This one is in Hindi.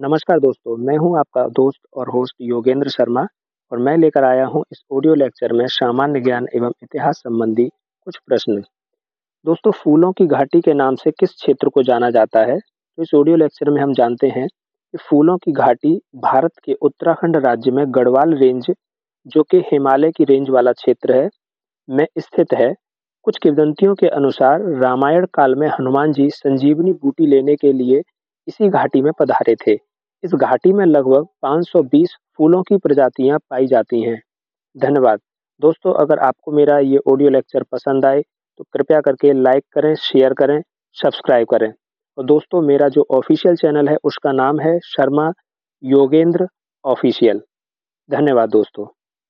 नमस्कार दोस्तों, मैं हूँ आपका दोस्त और होस्ट योगेंद्र शर्मा और मैं लेकर आया हूँ इस ऑडियो लेक्चर में सामान्य ज्ञान एवं इतिहास संबंधी कुछ प्रश्न। दोस्तों फूलों की घाटी के नाम से किस क्षेत्र को जाना जाता है? तो इस ऑडियो लेक्चर में हम जानते हैं कि फूलों की घाटी भारत के उत्तराखंड राज्य में गढ़वाल रेंज जो कि हिमालय की रेंज वाला क्षेत्र है, में स्थित है। कुछ किवदंतियों के अनुसार रामायण काल में हनुमान जी संजीवनी बूटी लेने के लिए इसी घाटी में पधारे थे। इस घाटी में लगभग 520 फूलों की प्रजातियाँ पाई जाती हैं। धन्यवाद दोस्तों, अगर आपको मेरा ये ऑडियो लेक्चर पसंद आए तो कृपया करके लाइक करें शेयर करें सब्सक्राइब करें और दोस्तों, मेरा जो ऑफिशियल चैनल है, उसका नाम है शर्मा योगेंद्र ऑफिशियल धन्यवाद दोस्तों